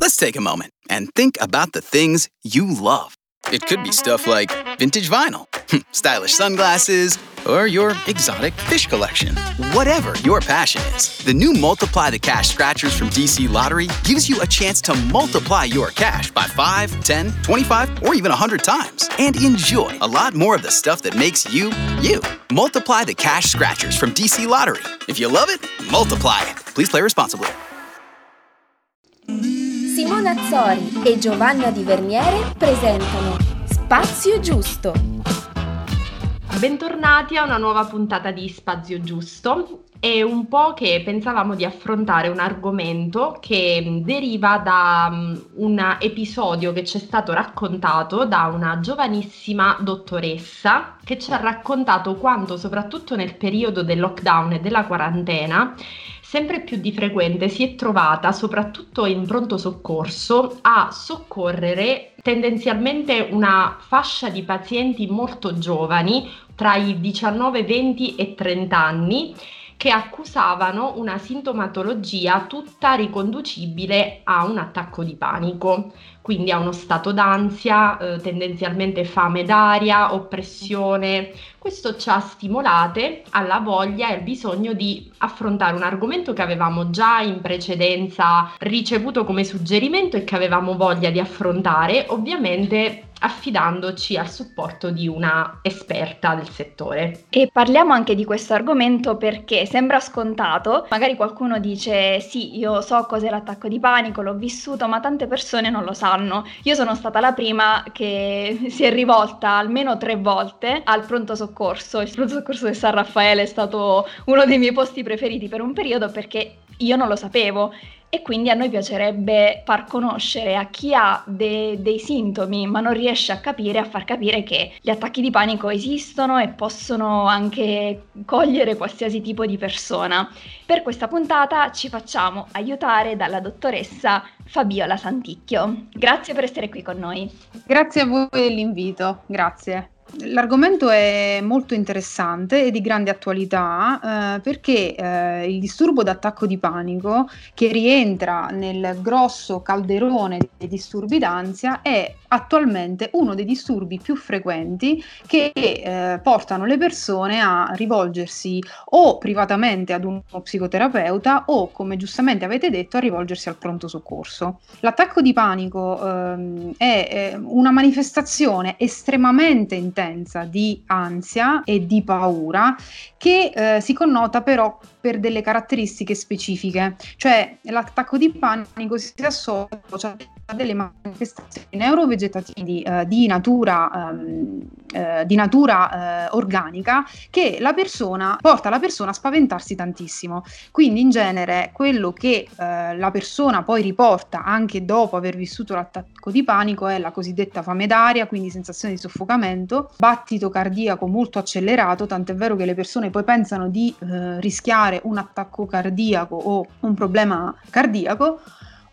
Let's take a moment and think about the things you love. It could be stuff like vintage vinyl, hmm, stylish sunglasses, or your exotic fish collection. Whatever your passion is, the new Multiply the Cash Scratchers from DC Lottery gives you a chance to multiply your cash by 5, 10, 25, or even 100 times and enjoy a lot more of the stuff that makes you, you. Multiply the Cash Scratchers from DC Lottery. If you love it, multiply it. Please play responsibly. Simona Azzori e Giovanna Di Verniere presentano Spazio Giusto. Bentornati a una nuova puntata di Spazio Giusto. È un po' che pensavamo di affrontare un argomento che deriva da um, un episodio che ci è stato raccontato da una giovanissima dottoressa che ci ha raccontato quanto, soprattutto nel periodo del lockdown e della quarantena, sempre più di frequente si è trovata, soprattutto in pronto soccorso, a soccorrere tendenzialmente una fascia di pazienti molto giovani, tra i 19, 20 e 30 anni, che accusavano una sintomatologia tutta riconducibile a un attacco di panico, quindi a uno stato d'ansia, eh, tendenzialmente fame d'aria, oppressione. Questo ci ha stimolate alla voglia e al bisogno di affrontare un argomento che avevamo già in precedenza ricevuto come suggerimento e che avevamo voglia di affrontare, ovviamente affidandoci al supporto di una esperta del settore. E parliamo anche di questo argomento perché sembra scontato, magari qualcuno dice sì, io so cos'è l'attacco di panico, l'ho vissuto, ma tante persone non lo sanno. Io sono stata la prima che si è rivolta almeno tre volte al pronto soccorso. Il pronto soccorso di San Raffaele è stato uno dei miei posti preferiti per un periodo perché io non lo sapevo e quindi a noi piacerebbe far conoscere a chi ha de- dei sintomi ma non riesce a capire, a far capire che gli attacchi di panico esistono e possono anche cogliere qualsiasi tipo di persona. Per questa puntata ci facciamo aiutare dalla dottoressa Fabiola Santicchio. Grazie per essere qui con noi. Grazie a voi dell'invito, grazie. L'argomento è molto interessante e di grande attualità eh, perché eh, il disturbo d'attacco di panico, che rientra nel grosso calderone dei disturbi d'ansia, è attualmente uno dei disturbi più frequenti che eh, portano le persone a rivolgersi o privatamente ad uno psicoterapeuta o, come giustamente avete detto, a rivolgersi al pronto soccorso. L'attacco di panico ehm, è, è una manifestazione estremamente intensa intensa di ansia e di paura che eh, si connota però per delle caratteristiche specifiche, cioè l'attacco di panico si associa delle manifestazioni neurovegetative eh, di natura, ehm, eh, di natura eh, organica che la persona porta la persona a spaventarsi tantissimo. Quindi in genere quello che eh, la persona poi riporta anche dopo aver vissuto l'attacco di panico è la cosiddetta fame d'aria, quindi sensazione di soffocamento, battito cardiaco molto accelerato, tant'è vero che le persone poi pensano di eh, rischiare un attacco cardiaco o un problema cardiaco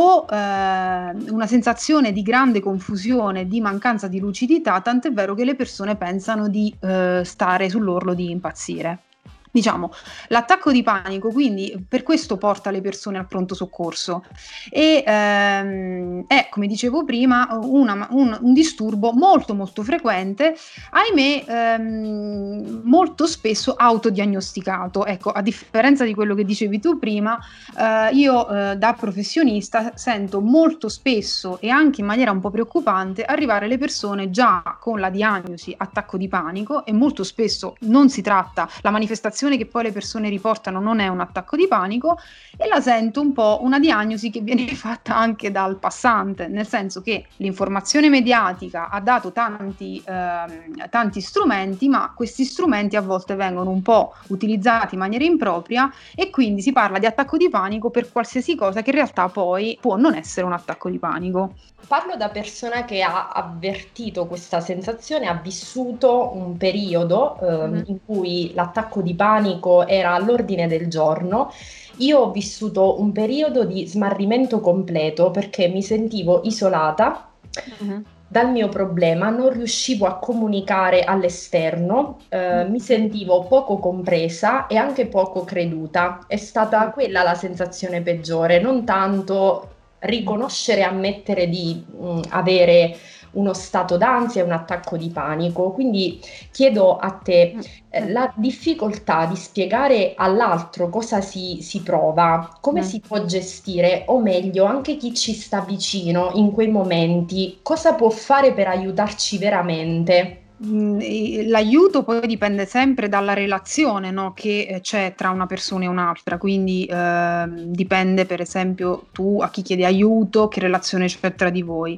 o eh, una sensazione di grande confusione, di mancanza di lucidità, tant'è vero che le persone pensano di eh, stare sull'orlo di impazzire diciamo, l'attacco di panico, quindi per questo porta le persone al pronto soccorso e ehm, è, come dicevo prima, una, un, un, disturbo molto molto frequente, ahimè ehm, molto spesso autodiagnosticato. Ecco, a differenza di quello che dicevi tu prima, eh, io eh, da professionista sento molto spesso e anche in maniera un po' preoccupante arrivare le persone già con la diagnosi attacco di panico e molto spesso non si tratta la manifestazione sensazione che poi le persone riportano non è un attacco di panico e la sento un po' una diagnosi che viene fatta anche dal passante, nel senso che l'informazione mediatica ha dato tanti, ehm, tanti strumenti, ma questi strumenti a volte vengono un po' utilizzati in maniera impropria e quindi si parla di attacco di panico per qualsiasi cosa che in realtà poi può non essere un attacco di panico. Parlo da persona che ha avvertito questa sensazione, ha vissuto un periodo eh, mm. in cui l'attacco di panico era all'ordine del giorno. Io ho vissuto un periodo di smarrimento completo perché mi sentivo isolata. Mm-hmm dal mio problema, non riuscivo a comunicare all'esterno, eh, mi sentivo poco compresa e anche poco creduta. È stata quella la sensazione peggiore, non tanto riconoscere e ammettere di mh, avere uno stato d'ansia e un attacco di panico. Quindi chiedo a te eh, la difficoltà di spiegare all'altro cosa si, si prova, come mm. si può gestire, o meglio, anche chi ci sta vicino in quei momenti, cosa può fare per aiutarci veramente? Mm, l'aiuto poi dipende sempre dalla relazione no, che eh, c'è tra una persona e un'altra, quindi eh, dipende per esempio tu a chi chiedi aiuto, che relazione c'è tra di voi.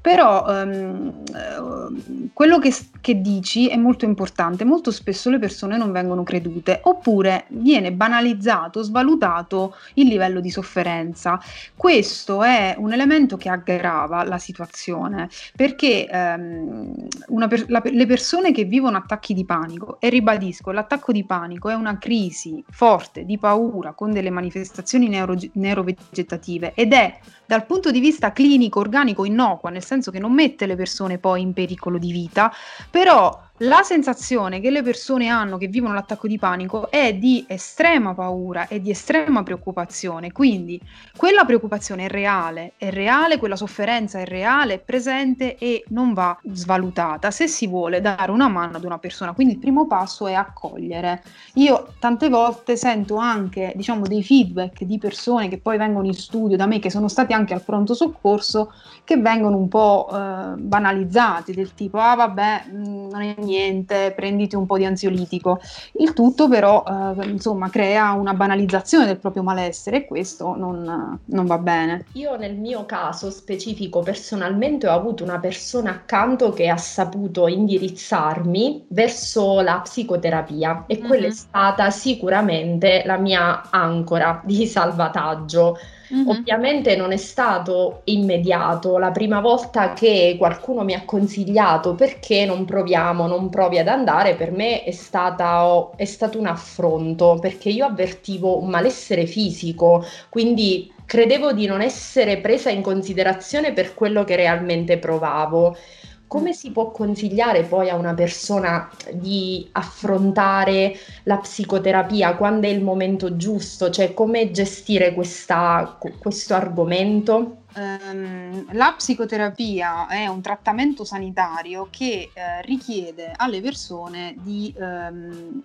Però ehm, eh, quello che, che, dici è molto importante, molto spesso le persone non vengono credute oppure viene banalizzato, svalutato il livello di sofferenza. Questo è un elemento che aggrava la situazione perché ehm, per, la, le persone che vivono attacchi di panico, e ribadisco, l'attacco di panico è una crisi forte di paura con delle manifestazioni neuro, neurovegetative ed è dal punto di vista clinico, organico, innocua, nel senso che non mette le persone poi in pericolo di vita, però la sensazione che le persone hanno che vivono l'attacco di panico è di estrema paura e di estrema preoccupazione, quindi quella preoccupazione è reale, è reale, quella sofferenza è reale, è presente e non va svalutata se si vuole dare una mano ad una persona. Quindi il primo passo è accogliere. Io tante volte sento anche, diciamo, dei feedback di persone che poi vengono in studio da me che sono stati anche al pronto soccorso che vengono un po' eh, banalizzati del tipo "Ah vabbè, mm, non è niente, prenditi un po' di ansiolitico. Il tutto però eh, insomma crea una banalizzazione del proprio malessere e questo non, non, va bene. Io nel mio caso specifico personalmente ho avuto una persona accanto che ha saputo indirizzarmi verso la psicoterapia e mm-hmm. quella è stata sicuramente la mia ancora di salvataggio. Mm-hmm. Ovviamente non è stato immediato, la prima volta che qualcuno mi ha consigliato perché non proviamo, non provi ad andare, per me è, stata, è stato un affronto perché io avvertivo un malessere fisico, quindi credevo di non essere presa in considerazione per quello che realmente provavo come si può consigliare poi a una persona di affrontare la psicoterapia quando è il momento giusto? Cioè, come gestire questa, questo argomento? Um, la psicoterapia è un trattamento sanitario che eh, richiede alle persone di um,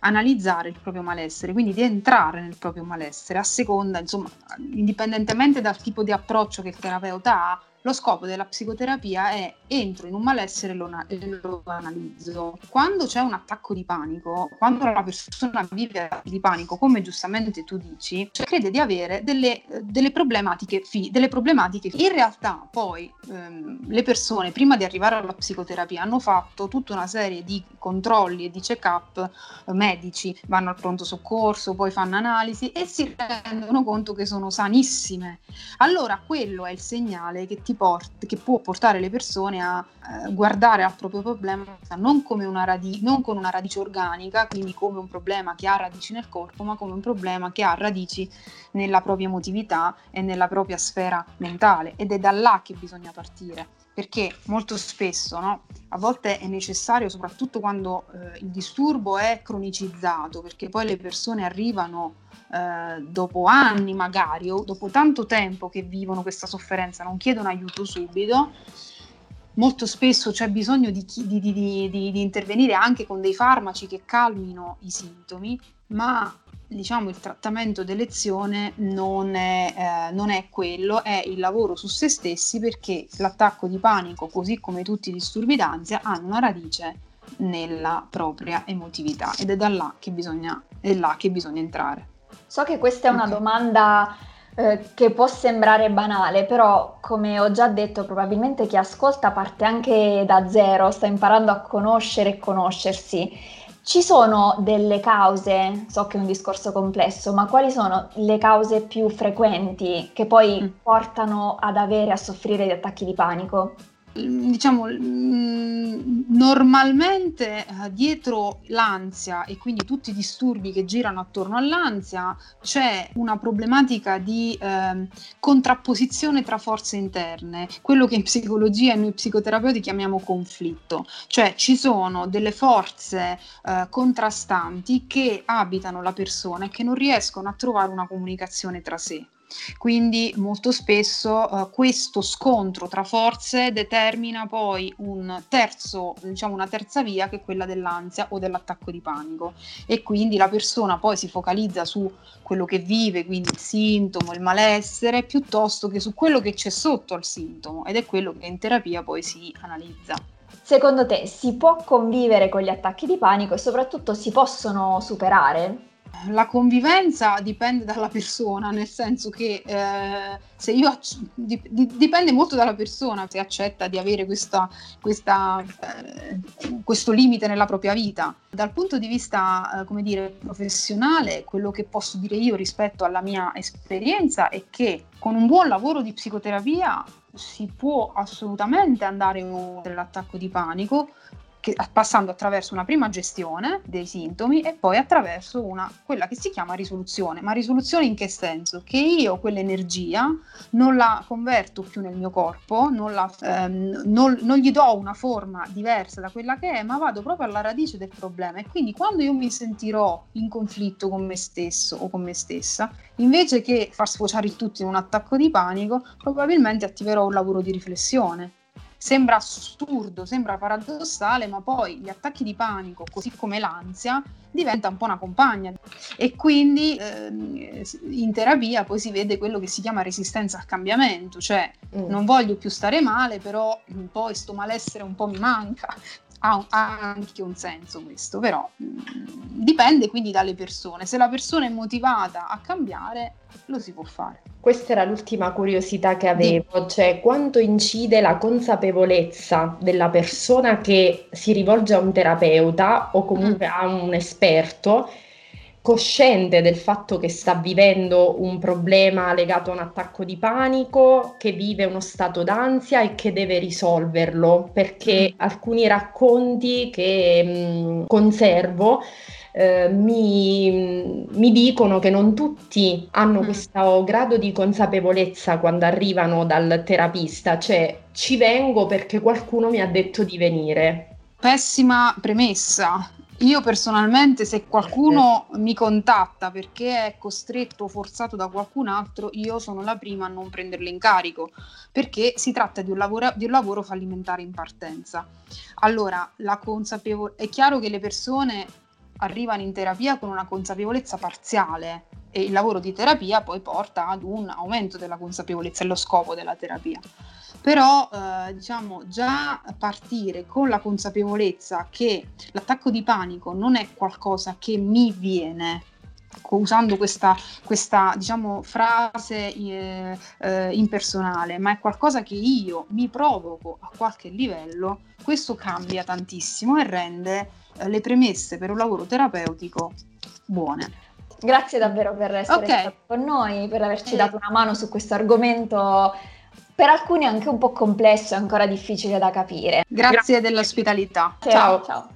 analizzare il proprio malessere, quindi di entrare nel proprio malessere a seconda, insomma, indipendentemente dal tipo di approccio che il terapeuta ha, lo scopo della psicoterapia è entro in un malessere e lo, lo analizzo. Quando c'è un attacco di panico, quando la persona vive di panico, come giustamente tu dici, cioè crede di avere delle, delle, problematiche, fi, delle problematiche. In realtà poi ehm, le persone prima di arrivare alla psicoterapia hanno fatto tutta una serie di controlli e di check-up eh, medici, vanno al pronto soccorso, poi fanno analisi e si rendono conto che sono sanissime. Allora quello è il segnale che ti port- che può portare le persone a eh, guardare al proprio problema non, radi- non con una radice organica, quindi come un problema che ha radici nel corpo, ma come un problema che ha radici nella propria emotività e nella propria sfera mentale. Ed è da là che bisogna partire perché molto spesso no, a volte è necessario, soprattutto quando eh, il disturbo è cronicizzato, perché poi le persone arrivano eh, dopo anni magari o dopo tanto tempo che vivono questa sofferenza, non chiedono aiuto subito, molto spesso c'è bisogno di, di, di, di, intervenire anche con dei farmaci che calmino i sintomi, ma diciamo il trattamento d'elezione non è, eh, non è quello, è il lavoro su se stessi perché l'attacco di panico, così come tutti i disturbi d'ansia, hanno una radice nella propria emotività ed è da là che bisogna, là che bisogna entrare. So che questa è una domanda eh, che può sembrare banale, però come ho già detto, probabilmente chi ascolta parte anche da zero, sta imparando a conoscere e conoscersi. Ci sono delle cause, so che è un discorso complesso, ma quali sono le cause più frequenti che poi mm. portano ad avere a soffrire di attacchi di panico? Diciamo, mm, normalmente eh, dietro l'ansia e quindi tutti i disturbi che girano attorno all'ansia c'è una problematica di eh, contrapposizione tra forze interne, quello che in psicologia e noi psicoterapeuti chiamiamo conflitto, cioè ci sono delle forze eh, contrastanti che abitano la persona e che non riescono a trovare una comunicazione tra sé. Quindi molto spesso eh, questo scontro tra forze determina poi un terzo, diciamo una terza via che è quella dell'ansia o dell'attacco di panico e quindi la persona poi si focalizza su quello che vive, quindi il sintomo, il malessere, piuttosto che su quello che c'è sotto al sintomo ed è quello che in terapia poi si analizza. Secondo te si può convivere con gli attacchi di panico e soprattutto si possono superare? La convivenza dipende dalla persona, nel senso che eh, se io acc- dipende molto dalla persona se accetta di avere questa, questa, eh, questo limite nella propria vita. Dal punto di vista, eh, come dire, professionale, quello che posso dire io rispetto alla mia esperienza è che con un buon lavoro di psicoterapia si può assolutamente andare oltre l'attacco di panico, che, passando attraverso una prima gestione dei sintomi e poi attraverso una, quella che si chiama risoluzione. Ma risoluzione in che senso? Che io quell'energia non la converto più nel mio corpo, non, la, ehm, non, non gli do una forma diversa da quella che è, ma vado proprio alla radice del problema. E quindi quando io mi sentirò in conflitto con me stesso o con me stessa, invece che far sfociare il tutto in un attacco di panico, probabilmente attiverò un lavoro di riflessione Sembra assurdo, sembra paradossale, ma poi gli attacchi di panico, così come l'ansia, diventa un po' una compagna e quindi eh, in terapia poi si vede quello che si chiama resistenza al cambiamento, cioè mm. non voglio più stare male, però un po' questo malessere un po' mi manca, ha, ha, anche un senso questo, però mh, mm, dipende quindi dalle persone. Se la persona è motivata a cambiare, lo si può fare. Questa era l'ultima curiosità che avevo, cioè quanto incide la consapevolezza della persona che si rivolge a un terapeuta o comunque mm. a un esperto cosciente del fatto che sta vivendo un problema legato a un attacco di panico, che vive uno stato d'ansia e che deve risolverlo, perché mm. alcuni racconti che mh, mm, conservo eh, mi, mi, dicono che non tutti hanno mm. questo grado di consapevolezza quando arrivano dal terapista, cioè ci vengo perché qualcuno mi ha detto di venire. Pessima premessa, io personalmente, se qualcuno mi contatta perché è costretto o forzato da qualcun altro, io sono la prima a non prenderlo in carico, perché si tratta di un lavoro, di un lavoro fallimentare in partenza. Allora, la consapevole- è chiaro che le persone arrivano in terapia con una consapevolezza parziale e il lavoro di terapia poi porta ad un aumento della consapevolezza, è lo scopo della terapia però eh, diciamo già partire con la consapevolezza che l'attacco di panico non è qualcosa che mi viene usando questa, questa diciamo, frase eh, eh, impersonale, ma è qualcosa che io mi provoco a qualche livello, questo cambia tantissimo e rende eh, le premesse per un lavoro terapeutico buone. Grazie davvero per essere okay. stato con noi, per averci dato una mano su questo argomento per alcuni anche un po' complesso e ancora difficile da capire. Grazie, Grazie. dell'ospitalità. Ciao. Ciao.